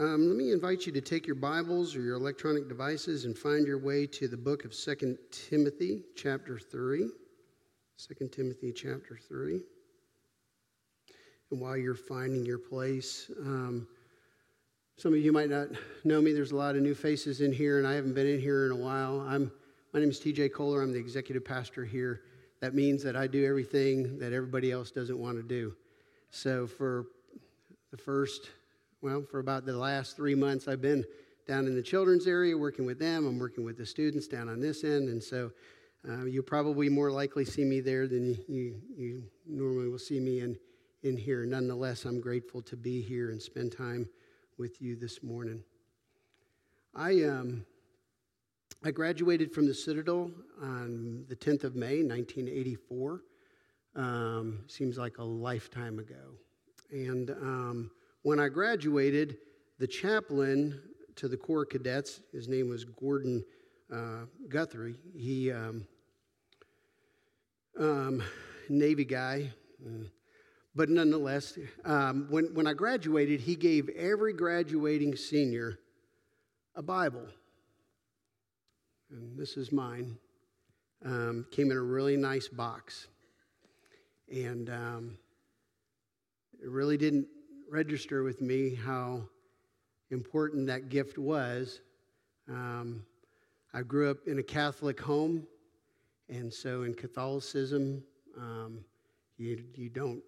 Um, let me invite you to take your Bibles or your electronic devices and find your way to the book of Second Timothy, chapter 3. 2 Timothy, chapter 3. And while you're finding your place, um, some of you might not know me. There's a lot of new faces in here, and I haven't been in here in a while. I'm, my name is TJ Kohler. I'm the executive pastor here. That means that I do everything that everybody else doesn't want to do. So for the first well, for about the last three months, I've been down in the children's area working with them. I'm working with the students down on this end. And so uh, you'll probably more likely see me there than you, you, normally will see me in, in here. Nonetheless, I'm grateful to be here and spend time with you this morning. I, um, I graduated from the Citadel on the 10th of May, 1984. Um, seems like a lifetime ago. And um, when I graduated, the chaplain to the Corps cadets, his name was Gordon uh, Guthrie, he, um, um, Navy guy, uh, but nonetheless, um, when, when I graduated, he gave every graduating senior a Bible. And this is mine. Um, came in a really nice box. And um, it really didn't register with me how important that gift was. Um, I grew up in a Catholic home, and so in Catholicism, um, you, you, don't,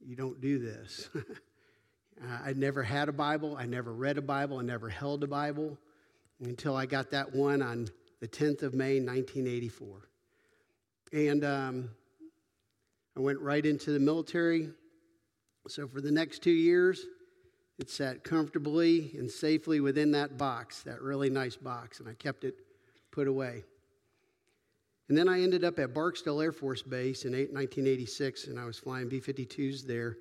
you don't do this. I never had a Bible, I never read a Bible, I never held a Bible until I got that one on the 10th of May, 1984. And um, I went right into the military, so for the next two years, it sat comfortably and safely within that box, that really nice box, and I kept it put away. And then I ended up at Barksdale Air Force Base in 1986, and I was flying B 52s there.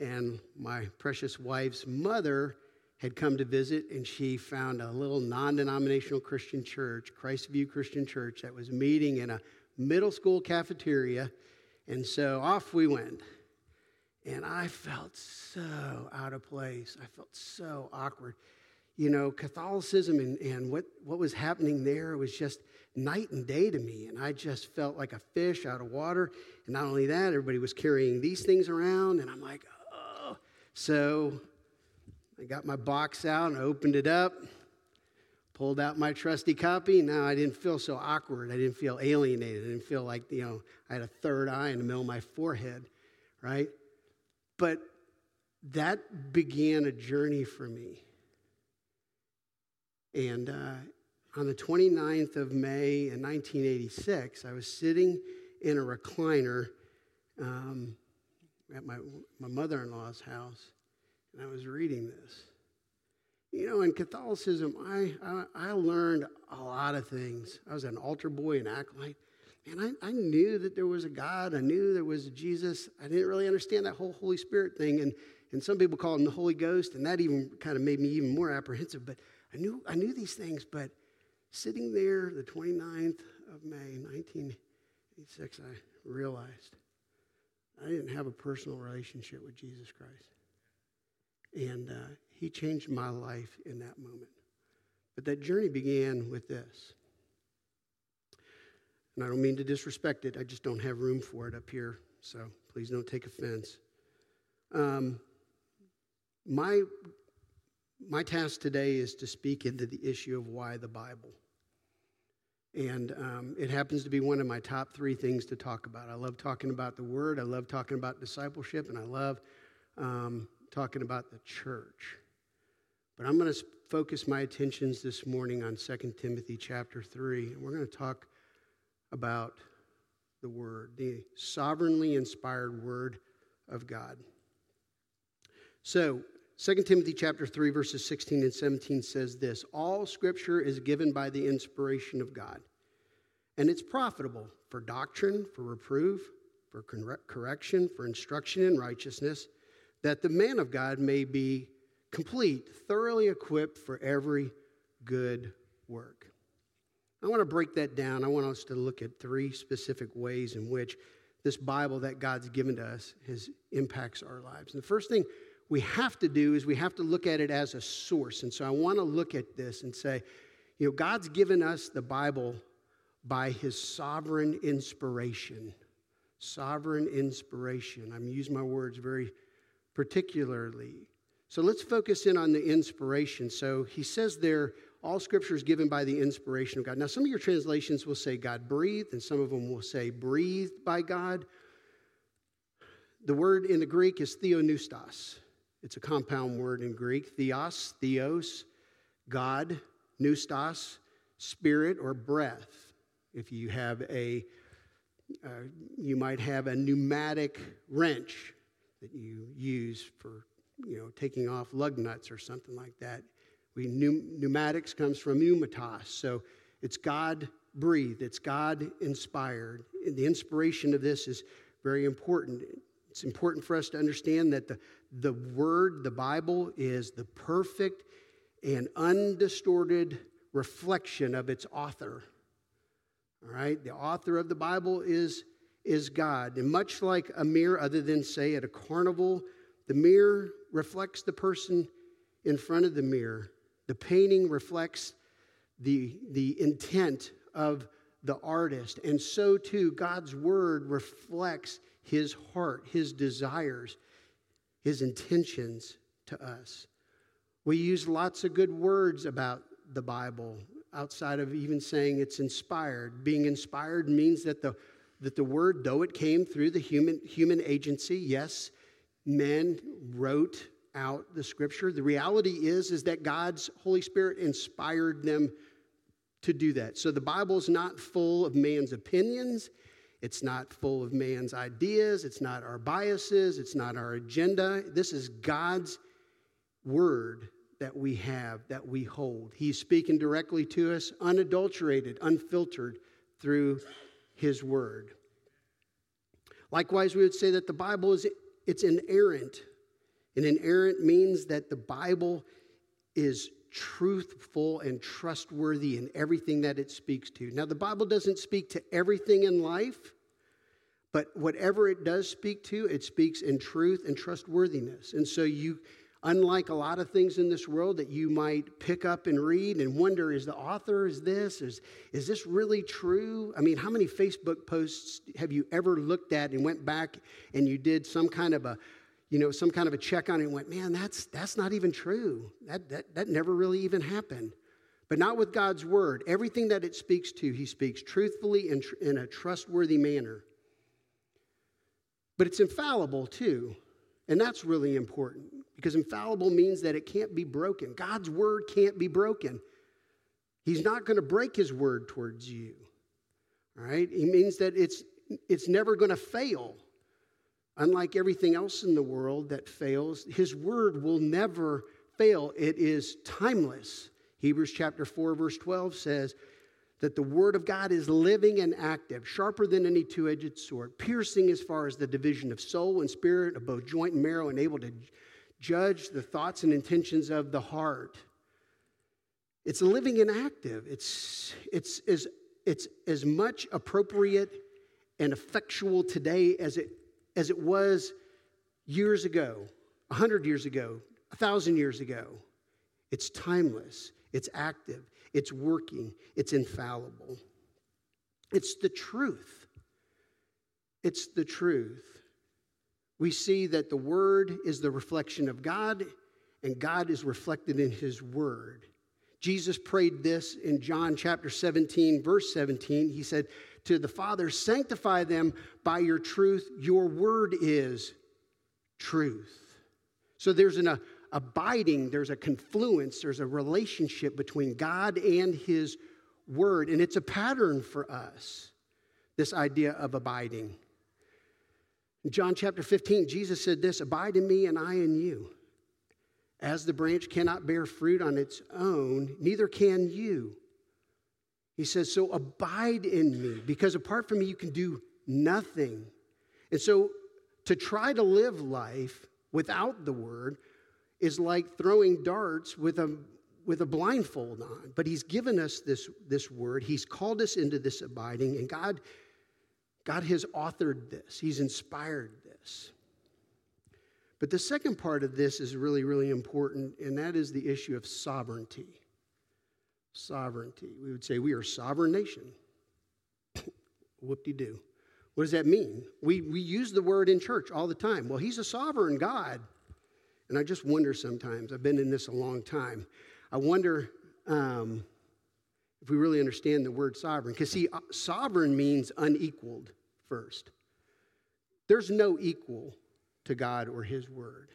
And my precious wife's mother had come to visit, and she found a little non denominational Christian church, Christ View Christian Church, that was meeting in a middle school cafeteria. And so off we went. And I felt so out of place. I felt so awkward. You know, Catholicism and, and what, what was happening there was just night and day to me. And I just felt like a fish out of water. And not only that, everybody was carrying these things around. And I'm like, oh. So I got my box out and I opened it up, pulled out my trusty copy. Now I didn't feel so awkward. I didn't feel alienated. I didn't feel like, you know, I had a third eye in the middle of my forehead, right? But that began a journey for me. And uh, on the 29th of May in 1986, I was sitting in a recliner um, at my, my mother in law's house, and I was reading this. You know, in Catholicism, I, I, I, learned a lot of things. I was an altar boy and acolyte. And I, I knew that there was a God. I knew there was Jesus. I didn't really understand that whole Holy Spirit thing. And, and some people call him the Holy Ghost, and that even kind of made me even more apprehensive. But I knew, I knew these things. But sitting there the 29th of May, 1986, I realized I didn't have a personal relationship with Jesus Christ. And uh, he changed my life in that moment. But that journey began with this. And I don't mean to disrespect it, I just don't have room for it up here, so please don't take offense. Um, my, my task today is to speak into the issue of why the Bible. And um, it happens to be one of my top three things to talk about. I love talking about the Word, I love talking about discipleship, and I love um, talking about the church. But I'm going to focus my attentions this morning on 2 Timothy chapter 3, and we're going to talk about the Word, the sovereignly inspired Word of God. So, 2 Timothy chapter 3 verses 16 and 17 says this, all scripture is given by the inspiration of God, and it's profitable for doctrine, for reproof, for correction, for instruction in righteousness, that the man of God may be complete, thoroughly equipped for every good work. I want to break that down. I want us to look at three specific ways in which this Bible that God's given to us has impacts our lives. And the first thing we have to do is we have to look at it as a source. And so I want to look at this and say, you know, God's given us the Bible by his sovereign inspiration. Sovereign inspiration. I'm using my words very particularly. So let's focus in on the inspiration. So he says there, all scripture is given by the inspiration of God. Now, some of your translations will say God breathed, and some of them will say breathed by God. The word in the Greek is theopneustos. It's a compound word in Greek. Theos, theos, God, pneustos, spirit or breath. If you have a, uh, you might have a pneumatic wrench that you use for, you know, taking off lug nuts or something like that. We pneumatics comes from pneumatos, so it's God breathed, it's God inspired. And the inspiration of this is very important. It's important for us to understand that the, the Word, the Bible, is the perfect and undistorted reflection of its author. All right? The author of the Bible is, is God. And much like a mirror, other than, say, at a carnival, the mirror reflects the person in front of the mirror. The painting reflects the, the intent of the artist. And so too, God's word reflects his heart, his desires, his intentions to us. We use lots of good words about the Bible outside of even saying it's inspired. Being inspired means that the, that the word, though it came through the human, human agency, yes, men wrote out the scripture. The reality is, is that God's Holy Spirit inspired them to do that. So the Bible is not full of man's opinions. It's not full of man's ideas. It's not our biases. It's not our agenda. This is God's word that we have, that we hold. He's speaking directly to us, unadulterated, unfiltered through his word. Likewise, we would say that the Bible is it's inerrant. And inerrant means that the Bible is truthful and trustworthy in everything that it speaks to. Now, the Bible doesn't speak to everything in life, but whatever it does speak to, it speaks in truth and trustworthiness. And so you unlike a lot of things in this world that you might pick up and read and wonder is the author is this is, is this really true i mean how many facebook posts have you ever looked at and went back and you did some kind of a you know some kind of a check on it and went man that's that's not even true that that, that never really even happened but not with god's word everything that it speaks to he speaks truthfully and tr- in a trustworthy manner but it's infallible too and that's really important because infallible means that it can't be broken. God's word can't be broken. He's not going to break his word towards you. All right? He means that it's it's never going to fail. Unlike everything else in the world that fails, his word will never fail. It is timeless. Hebrews chapter 4 verse 12 says that the word of God is living and active, sharper than any two-edged sword, piercing as far as the division of soul and spirit, of both joint and marrow, and able to judge the thoughts and intentions of the heart. It's living and active. It's, it's, it's, it's as much appropriate and effectual today as it, as it was years ago, a hundred years ago, a thousand years ago. It's timeless, it's active, it's working, it's infallible. It's the truth. It's the truth we see that the Word is the reflection of God, and God is reflected in His Word. Jesus prayed this in John chapter 17, verse 17. He said, To the Father, sanctify them by your truth. Your word is truth. So there's an abiding, there's a confluence, there's a relationship between God and His word. And it's a pattern for us, this idea of abiding. In John chapter 15, Jesus said this Abide in me and I in you. As the branch cannot bear fruit on its own, neither can you. He says, So abide in me, because apart from me, you can do nothing. And so to try to live life without the word is like throwing darts with a with a blindfold on but he's given us this this word he's called us into this abiding and god God has authored this, He's inspired this. But the second part of this is really, really important, and that is the issue of sovereignty. Sovereignty. We would say we are a sovereign nation. Whoop de doo. What does that mean? We, we use the word in church all the time. Well, he's a sovereign God. And I just wonder sometimes, I've been in this a long time. I wonder um, if we really understand the word sovereign. Because, see, uh, sovereign means unequaled first. There's no equal to God or His word.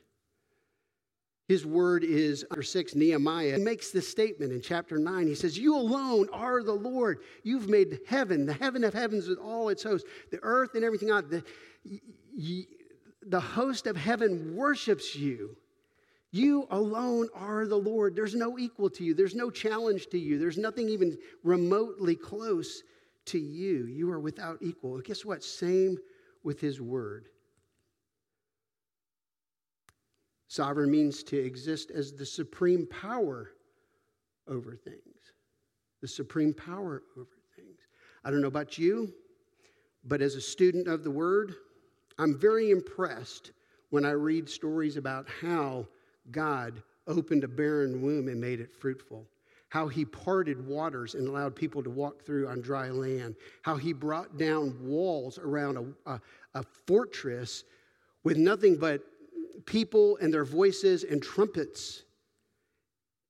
His word is, under 6, Nehemiah He makes this statement in chapter 9. He says, You alone are the Lord. You've made heaven, the heaven of heavens with all its hosts, the earth and everything on. The, the host of heaven worships you. You alone are the Lord. There's no equal to you, there's no challenge to you, there's nothing even remotely close to you. You are without equal. guess what? Same with His word. Sovereign means to exist as the supreme power over things. The supreme power over things. I don't know about you, but as a student of the Word, I'm very impressed when I read stories about how God opened a barren womb and made it fruitful. How he parted waters and allowed people to walk through on dry land. How he brought down walls around a, a, a fortress with nothing but people and their voices and trumpets.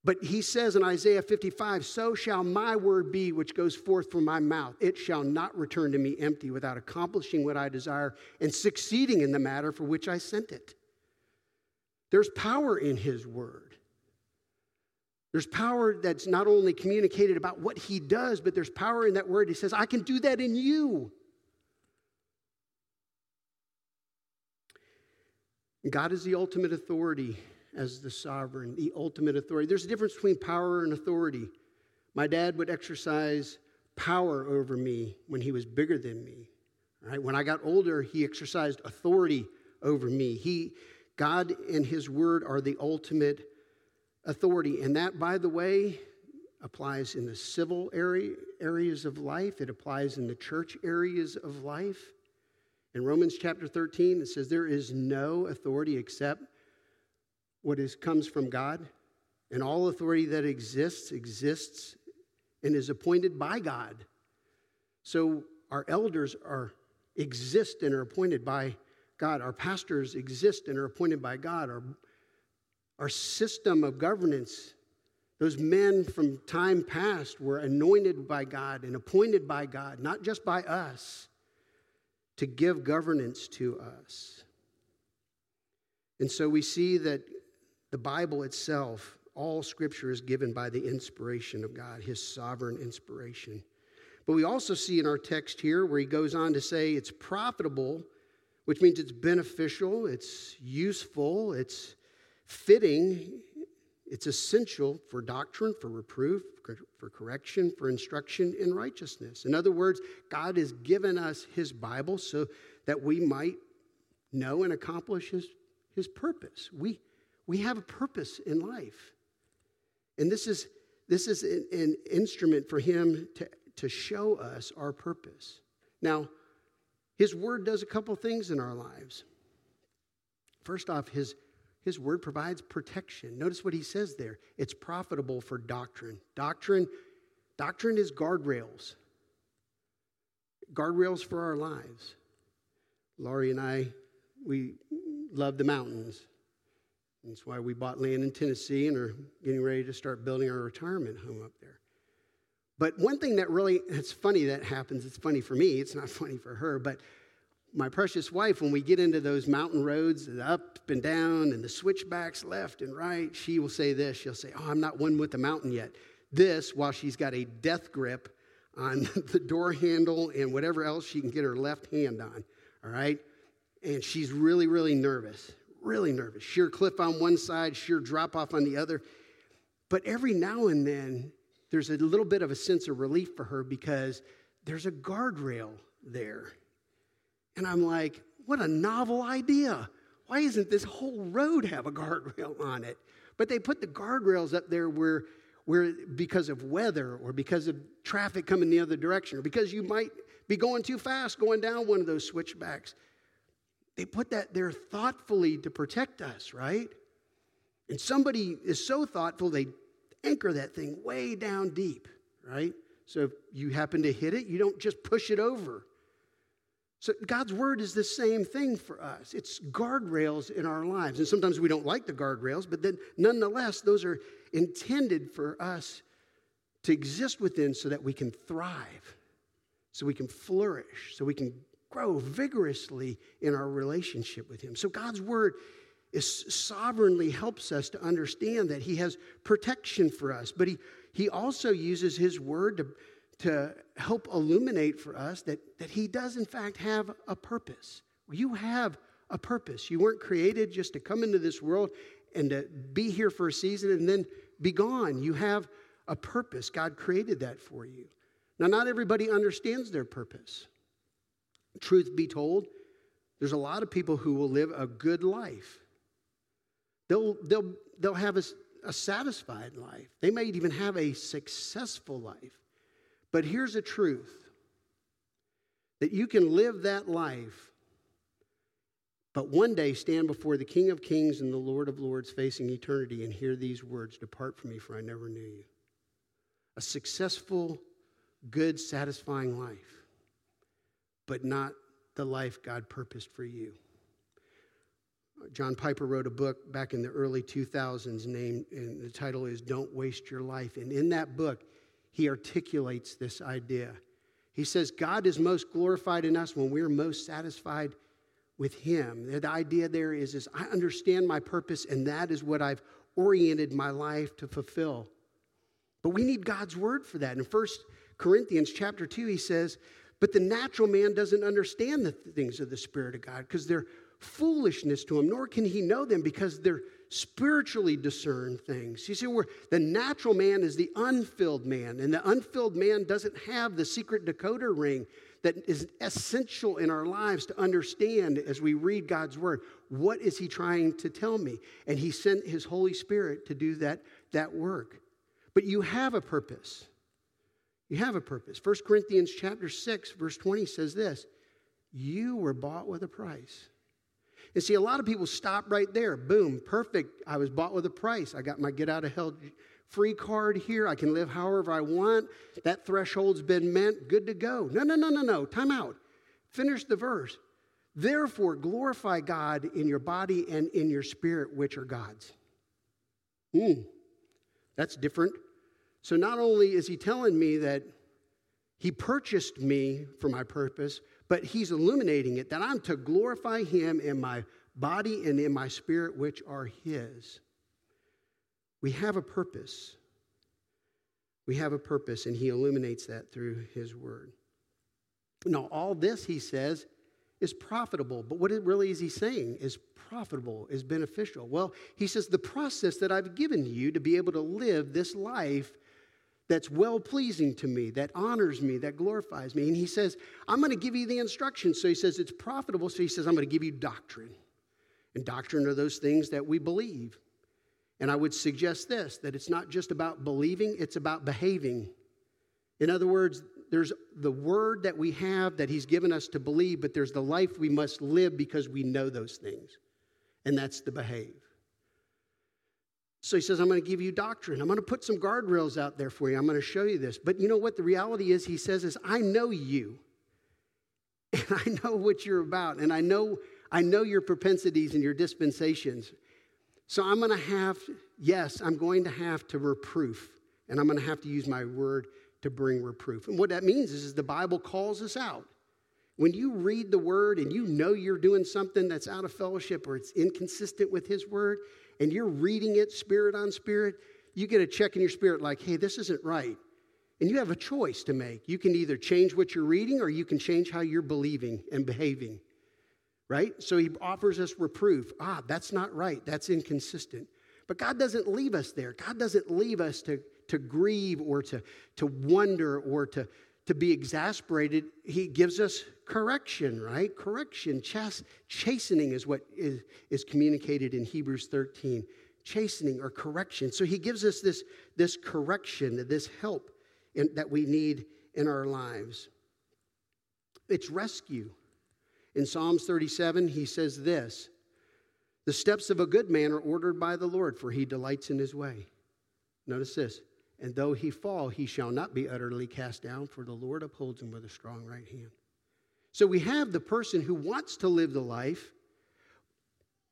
But he says in Isaiah 55, So shall my word be which goes forth from my mouth. It shall not return to me empty without accomplishing what I desire and succeeding in the matter for which I sent it. There's power in his word. There's power that's not only communicated about what he does, but there's power in that word. He says, I can do that in you. God is the ultimate authority as the sovereign, the ultimate authority. There's a difference between power and authority. My dad would exercise power over me when he was bigger than me. Right? When I got older, he exercised authority over me. He, God and his word are the ultimate authority. And that, by the way, applies in the civil area, areas of life, it applies in the church areas of life. In Romans chapter 13, it says, There is no authority except what is, comes from God, and all authority that exists exists and is appointed by God. So our elders are exist and are appointed by God. Our pastors exist and are appointed by God. Our, our system of governance, those men from time past were anointed by God and appointed by God, not just by us to give governance to us. And so we see that the Bible itself, all scripture is given by the inspiration of God, his sovereign inspiration. But we also see in our text here where he goes on to say it's profitable, which means it's beneficial, it's useful, it's fitting, it's essential for doctrine, for reproof, for correction, for instruction in righteousness. In other words, God has given us His Bible so that we might know and accomplish His, his purpose. We, we have a purpose in life. And this is, this is an, an instrument for Him to, to show us our purpose. Now, His Word does a couple things in our lives. First off, His his word provides protection. Notice what he says there. It's profitable for doctrine. Doctrine, doctrine is guardrails. Guardrails for our lives. Laurie and I, we love the mountains. That's why we bought land in Tennessee and are getting ready to start building our retirement home up there. But one thing that really, it's funny that happens, it's funny for me, it's not funny for her, but my precious wife, when we get into those mountain roads, up and down and the switchbacks left and right, she will say this. She'll say, Oh, I'm not one with the mountain yet. This, while she's got a death grip on the door handle and whatever else she can get her left hand on. All right? And she's really, really nervous. Really nervous. Sheer cliff on one side, sheer drop off on the other. But every now and then, there's a little bit of a sense of relief for her because there's a guardrail there. And I'm like, what a novel idea. Why isn't this whole road have a guardrail on it? But they put the guardrails up there where, where because of weather or because of traffic coming the other direction or because you might be going too fast going down one of those switchbacks. they put that there thoughtfully to protect us, right? And somebody is so thoughtful, they anchor that thing way down deep, right? So if you happen to hit it, you don't just push it over. So God's word is the same thing for us. It's guardrails in our lives. And sometimes we don't like the guardrails, but then nonetheless, those are intended for us to exist within so that we can thrive, so we can flourish, so we can grow vigorously in our relationship with Him. So God's word is sovereignly helps us to understand that He has protection for us, but He, he also uses His word to, to help illuminate for us that, that He does, in fact, have a purpose. You have a purpose. You weren't created just to come into this world and to be here for a season and then be gone. You have a purpose. God created that for you. Now, not everybody understands their purpose. Truth be told, there's a lot of people who will live a good life. They'll, they'll, they'll have a, a satisfied life. They may even have a successful life. But here's the truth that you can live that life, but one day stand before the King of Kings and the Lord of Lords facing eternity and hear these words Depart from me, for I never knew you. A successful, good, satisfying life, but not the life God purposed for you. John Piper wrote a book back in the early 2000s named, and the title is Don't Waste Your Life. And in that book, he articulates this idea. He says, God is most glorified in us when we're most satisfied with Him. The idea there is, is I understand my purpose, and that is what I've oriented my life to fulfill. But we need God's word for that. In 1 Corinthians chapter 2, he says, But the natural man doesn't understand the things of the Spirit of God because they're foolishness to him, nor can he know them because they're spiritually discern things. You see, where the natural man is the unfilled man, and the unfilled man doesn't have the secret decoder ring that is essential in our lives to understand as we read God's word. What is he trying to tell me? And he sent his Holy Spirit to do that, that work. But you have a purpose. You have a purpose. 1 Corinthians chapter 6, verse 20 says this: You were bought with a price. And see, a lot of people stop right there. Boom, perfect. I was bought with a price. I got my get out of hell free card here. I can live however I want. That threshold's been met. Good to go. No, no, no, no, no. Time out. Finish the verse. Therefore, glorify God in your body and in your spirit, which are God's. Hmm, that's different. So, not only is he telling me that he purchased me for my purpose, but he's illuminating it that I'm to glorify him in my body and in my spirit, which are his. We have a purpose. We have a purpose, and he illuminates that through his word. Now, all this, he says, is profitable. But what it really is he saying is profitable, is beneficial. Well, he says, the process that I've given you to be able to live this life that's well pleasing to me, that honors me, that glorifies me. And he says, I'm going to give you the instructions. So he says, it's profitable. So he says, I'm going to give you doctrine. And doctrine are those things that we believe. And I would suggest this that it's not just about believing, it's about behaving. In other words, there's the word that we have that he's given us to believe, but there's the life we must live because we know those things. And that's to behave. So he says, I'm going to give you doctrine. I'm going to put some guardrails out there for you. I'm going to show you this. But you know what the reality is? He says, is I know you. And I know what you're about. And I know, I know your propensities and your dispensations. So I'm going to have, yes, I'm going to have to reproof. And I'm going to have to use my word to bring reproof. And what that means is, is the Bible calls us out. When you read the word and you know you're doing something that's out of fellowship or it's inconsistent with his word, and you're reading it spirit on spirit, you get a check in your spirit like, hey, this isn't right. And you have a choice to make. You can either change what you're reading or you can change how you're believing and behaving. Right? So he offers us reproof. Ah, that's not right. That's inconsistent. But God doesn't leave us there. God doesn't leave us to, to grieve or to, to wonder or to, to be exasperated, he gives us correction, right? Correction, chas- chastening is what is, is communicated in Hebrews 13. Chastening or correction. So he gives us this, this correction, this help in, that we need in our lives. It's rescue. In Psalms 37, he says this The steps of a good man are ordered by the Lord, for he delights in his way. Notice this. And though he fall, he shall not be utterly cast down, for the Lord upholds him with a strong right hand. So we have the person who wants to live the life.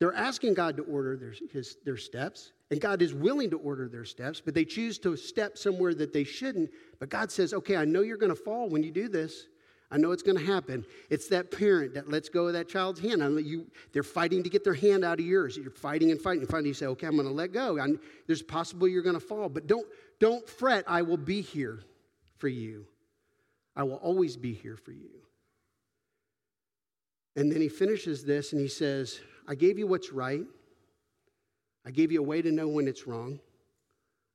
They're asking God to order their, his, their steps, and God is willing to order their steps, but they choose to step somewhere that they shouldn't. But God says, Okay, I know you're going to fall when you do this. I know it's going to happen. It's that parent that lets go of that child's hand. I know you, they're fighting to get their hand out of yours. You're fighting and fighting. And finally, you say, "Okay, I'm going to let go." And there's possible you're going to fall, but don't don't fret. I will be here for you. I will always be here for you. And then he finishes this and he says, "I gave you what's right. I gave you a way to know when it's wrong."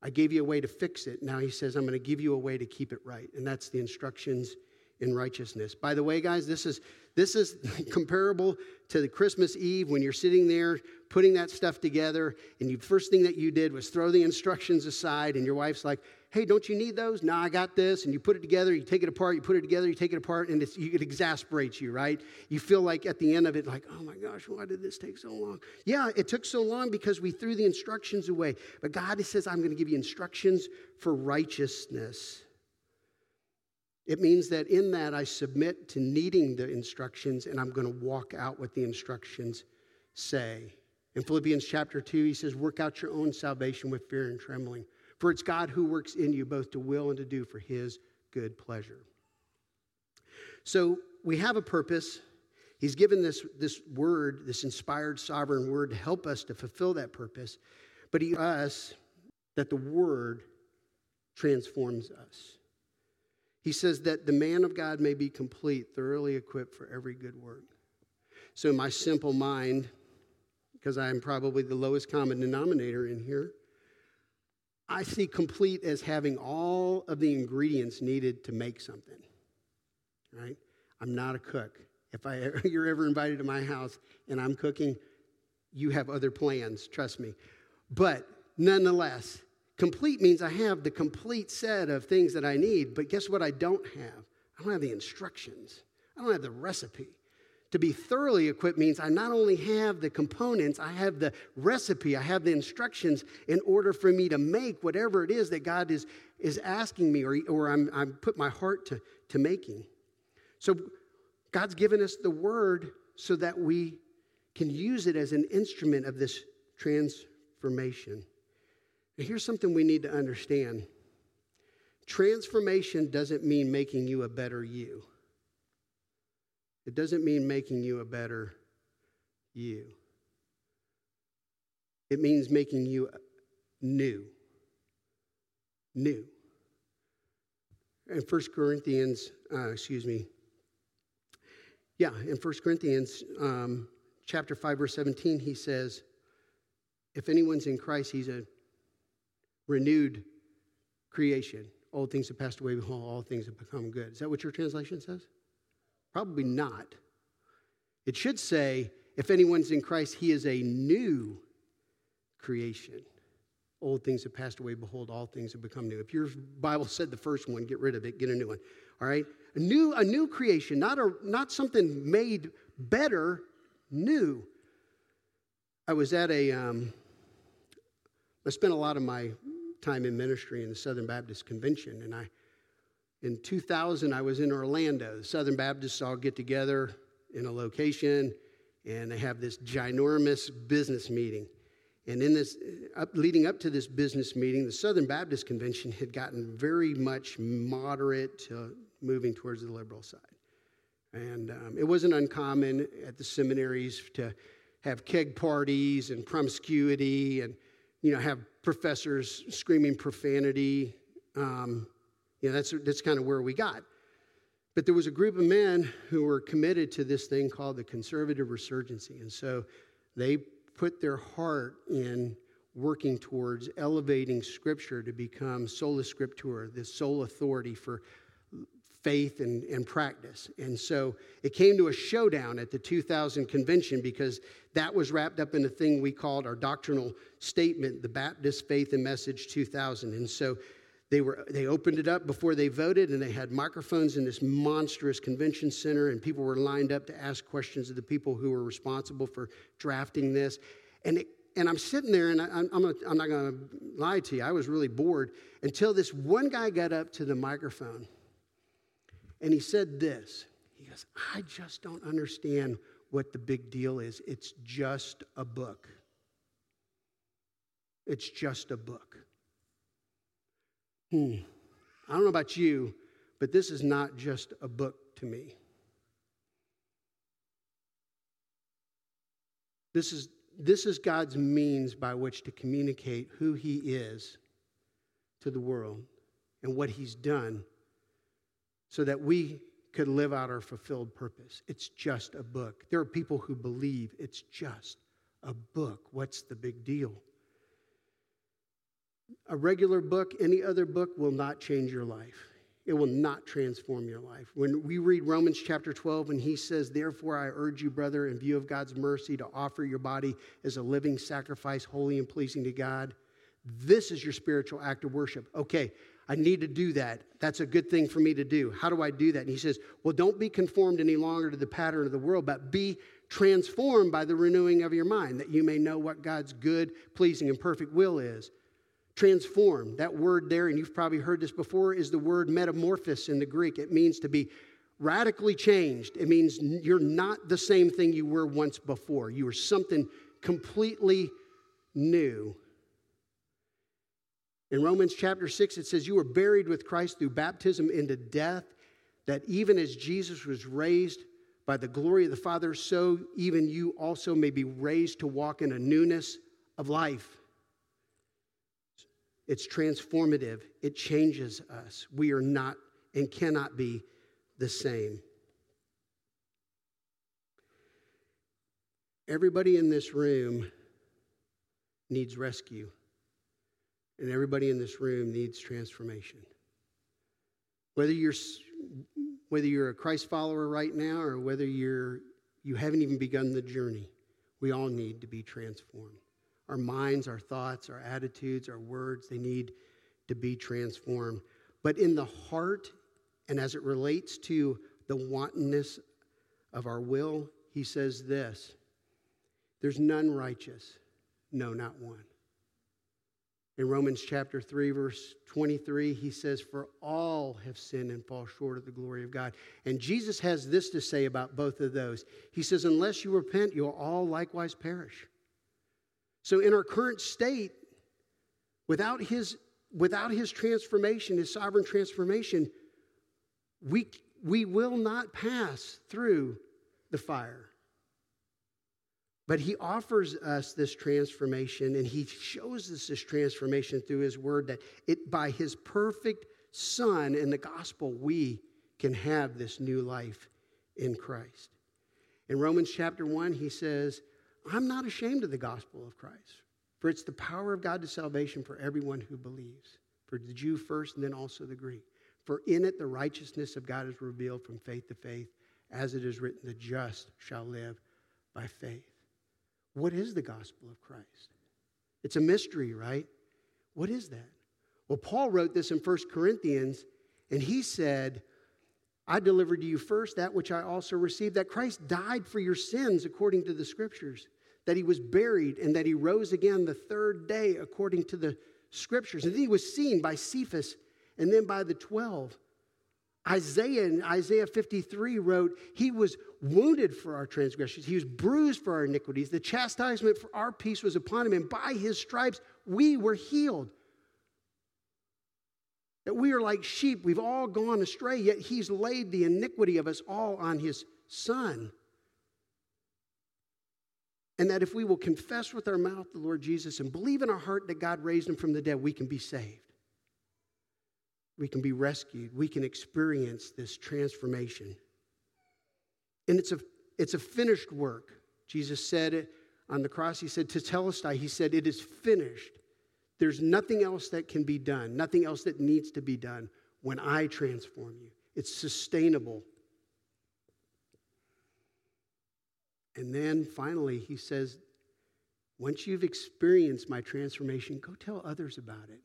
I gave you a way to fix it. Now he says, I'm going to give you a way to keep it right. And that's the instructions in righteousness. By the way, guys, this is this is comparable to the Christmas Eve when you're sitting there putting that stuff together, and the first thing that you did was throw the instructions aside, and your wife's like, "Hey, don't you need those? No, I got this." And you put it together, you take it apart, you put it together, you take it apart, and you, it exasperates you, right? You feel like at the end of it, like, "Oh my gosh, why did this take so long?" Yeah, it took so long because we threw the instructions away. But God says, "I'm going to give you instructions for righteousness." It means that in that I submit to needing the instructions and I'm going to walk out what the instructions say. In Philippians chapter 2, he says, Work out your own salvation with fear and trembling, for it's God who works in you both to will and to do for his good pleasure. So we have a purpose. He's given this, this word, this inspired sovereign word, to help us to fulfill that purpose. But he us that the word transforms us. He says that the man of God may be complete, thoroughly equipped for every good work. So, in my simple mind, because I am probably the lowest common denominator in here, I see complete as having all of the ingredients needed to make something. Right? I'm not a cook. If I, you're ever invited to my house and I'm cooking, you have other plans, trust me. But nonetheless, Complete means I have the complete set of things that I need, but guess what I don't have? I don't have the instructions, I don't have the recipe. To be thoroughly equipped means I not only have the components, I have the recipe, I have the instructions in order for me to make whatever it is that God is, is asking me or, or I'm, I'm put my heart to, to making. So God's given us the word so that we can use it as an instrument of this transformation. Here's something we need to understand transformation doesn't mean making you a better you, it doesn't mean making you a better you. It means making you new. New. In 1 Corinthians, uh, excuse me, yeah, in 1 Corinthians um, chapter 5, verse 17, he says, if anyone's in Christ, he's a renewed creation. Old things have passed away, behold, all things have become good. Is that what your translation says? Probably not. It should say, if anyone's in Christ, he is a new creation. Old things have passed away, behold, all things have become new. If your Bible said the first one, get rid of it, get a new one. All right? A new, a new creation, not, a, not something made better, new. I was at a, um, I spent a lot of my time in ministry in the Southern Baptist Convention. And I, in 2000, I was in Orlando. The Southern Baptists all get together in a location, and they have this ginormous business meeting. And in this, up, leading up to this business meeting, the Southern Baptist Convention had gotten very much moderate to moving towards the liberal side. And um, it wasn't uncommon at the seminaries to have keg parties and promiscuity and you know have professors screaming profanity. Um, you know, that's, that's kind of where we got. But there was a group of men who were committed to this thing called the conservative resurgency. And so they put their heart in working towards elevating Scripture to become sola scriptura, the sole authority for faith and, and practice. And so it came to a showdown at the 2000 convention because that was wrapped up in a thing we called our doctrinal statement, the Baptist Faith and Message 2000. And so they were they opened it up before they voted and they had microphones in this monstrous convention center and people were lined up to ask questions of the people who were responsible for drafting this and it, and I'm sitting there and I, am I'm, I'm not going to lie to you I was really bored until this one guy got up to the microphone and he said this he goes I just don't understand what the big deal is it's just a book it's just a book Hmm. I don't know about you, but this is not just a book to me. This is, this is God's means by which to communicate who He is to the world and what He's done so that we could live out our fulfilled purpose. It's just a book. There are people who believe it's just a book. What's the big deal? a regular book, any other book will not change your life. It will not transform your life. When we read Romans chapter 12, and he says, Therefore, I urge you, brother, in view of God's mercy, to offer your body as a living sacrifice, holy and pleasing to God. This is your spiritual act of worship. Okay, I need to do that. That's a good thing for me to do. How do I do that? And he says, Well, don't be conformed any longer to the pattern of the world, but be transformed by the renewing of your mind, that you may know what God's good, pleasing, and perfect will is. Transform, that word there, and you've probably heard this before, is the word metamorphosis in the Greek. It means to be radically changed. It means you're not the same thing you were once before. You are something completely new. In Romans chapter 6, it says, You were buried with Christ through baptism into death, that even as Jesus was raised by the glory of the Father, so even you also may be raised to walk in a newness of life. It's transformative, it changes us. We are not and cannot be the same. Everybody in this room needs rescue, and everybody in this room needs transformation. Whether you're, whether you're a Christ follower right now or whether you're, you haven't even begun the journey, we all need to be transformed our minds, our thoughts, our attitudes, our words, they need to be transformed. But in the heart, and as it relates to the wantonness of our will, he says this There's none righteous, no, not one. In Romans chapter 3, verse 23, he says, For all have sinned and fall short of the glory of God. And Jesus has this to say about both of those. He says, Unless you repent, you'll all likewise perish. So, in our current state, without his, without his transformation, his sovereign transformation, we, we will not pass through the fire. But he offers us this transformation, and he shows us this transformation through his word that it by his perfect son in the gospel, we can have this new life in Christ. In Romans chapter 1, he says, I'm not ashamed of the gospel of Christ, for it's the power of God to salvation for everyone who believes, for the Jew first and then also the Greek. For in it the righteousness of God is revealed from faith to faith, as it is written, the just shall live by faith. What is the gospel of Christ? It's a mystery, right? What is that? Well, Paul wrote this in 1 Corinthians, and he said, I delivered to you first that which I also received that Christ died for your sins according to the scriptures, that he was buried, and that he rose again the third day according to the scriptures. And then he was seen by Cephas and then by the 12. Isaiah in Isaiah 53 wrote, He was wounded for our transgressions, He was bruised for our iniquities. The chastisement for our peace was upon Him, and by His stripes we were healed. That we are like sheep, we've all gone astray, yet He's laid the iniquity of us all on His Son. And that if we will confess with our mouth the Lord Jesus and believe in our heart that God raised Him from the dead, we can be saved. We can be rescued. We can experience this transformation. And it's a, it's a finished work. Jesus said it on the cross. He said, to Tetelestai, He said, It is finished. There's nothing else that can be done, nothing else that needs to be done when I transform you. It's sustainable. And then finally, he says, once you've experienced my transformation, go tell others about it.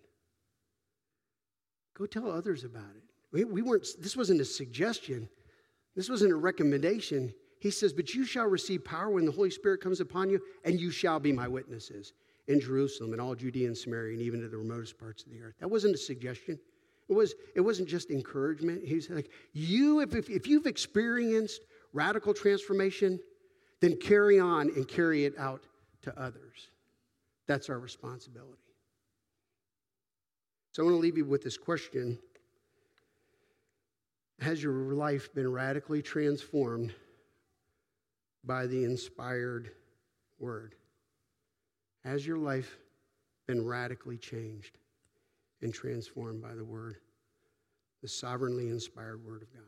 Go tell others about it. We, we weren't, this wasn't a suggestion, this wasn't a recommendation. He says, But you shall receive power when the Holy Spirit comes upon you, and you shall be my witnesses in Jerusalem and all Judea and Samaria and even to the remotest parts of the earth. That wasn't a suggestion. It, was, it wasn't just encouragement. He's like, You, if, if, if you've experienced radical transformation, then carry on and carry it out to others. That's our responsibility. So I want to leave you with this question Has your life been radically transformed by the inspired word? Has your life been radically changed and transformed by the word, the sovereignly inspired word of God?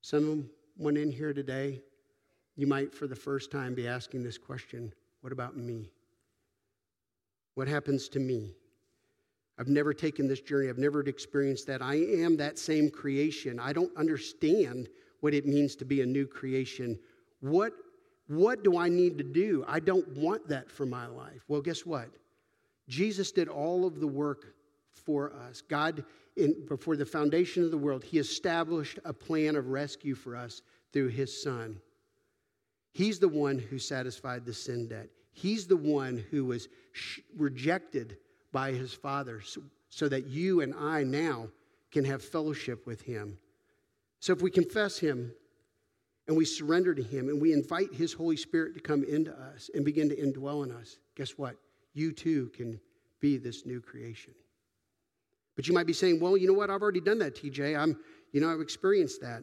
Someone in here today, you might for the first time be asking this question What about me? What happens to me? I've never taken this journey. I've never experienced that. I am that same creation. I don't understand what it means to be a new creation. What what do I need to do? I don't want that for my life. Well, guess what? Jesus did all of the work for us. God, in, before the foundation of the world, He established a plan of rescue for us through His Son. He's the one who satisfied the sin debt. He's the one who was sh- rejected by His Father so, so that you and I now can have fellowship with Him. So if we confess Him, and we surrender to Him and we invite His Holy Spirit to come into us and begin to indwell in us, guess what? You too can be this new creation. But you might be saying, well, you know what? I've already done that, TJ. I'm, you know, I've experienced that.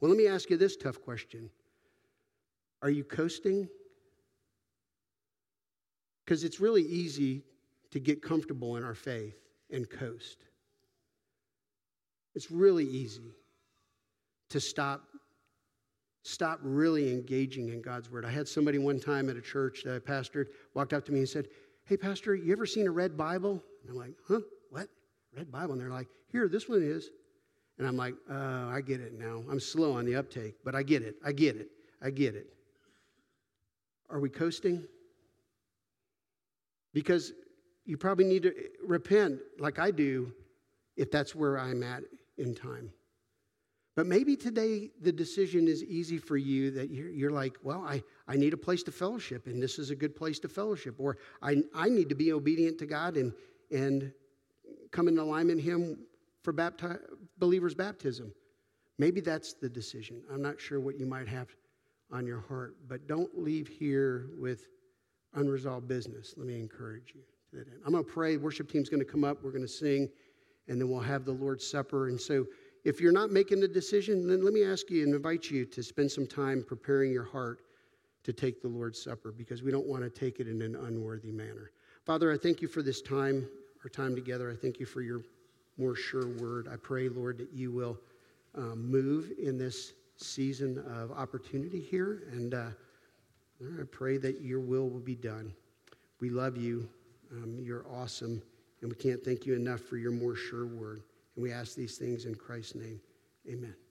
Well, let me ask you this tough question Are you coasting? Because it's really easy to get comfortable in our faith and coast. It's really easy to stop stop really engaging in God's word. I had somebody one time at a church that I pastored walked up to me and said, Hey, Pastor, you ever seen a red Bible? And I'm like, Huh? What? Red Bible? And they're like, Here, this one is. And I'm like, "Oh, I get it now. I'm slow on the uptake, but I get it. I get it. I get it. Are we coasting? Because you probably need to repent like I do if that's where I'm at in time. But maybe today the decision is easy for you that you're, you're, like, well, I, I need a place to fellowship, and this is a good place to fellowship. Or I, I need to be obedient to God and, and come in alignment Him for bapti- believers' baptism. Maybe that's the decision. I'm not sure what you might have on your heart, but don't leave here with unresolved business. Let me encourage you. I'm going to pray. Worship team's going to come up. We're going to sing, and then we'll have the Lord's Supper. And so, if you're not making a decision, then let me ask you and invite you to spend some time preparing your heart to take the Lord's Supper because we don't want to take it in an unworthy manner. Father, I thank you for this time, our time together. I thank you for your more sure word. I pray, Lord, that you will um, move in this season of opportunity here. And uh, I pray that your will will be done. We love you. Um, you're awesome. And we can't thank you enough for your more sure word. And we ask these things in Christ's name. Amen.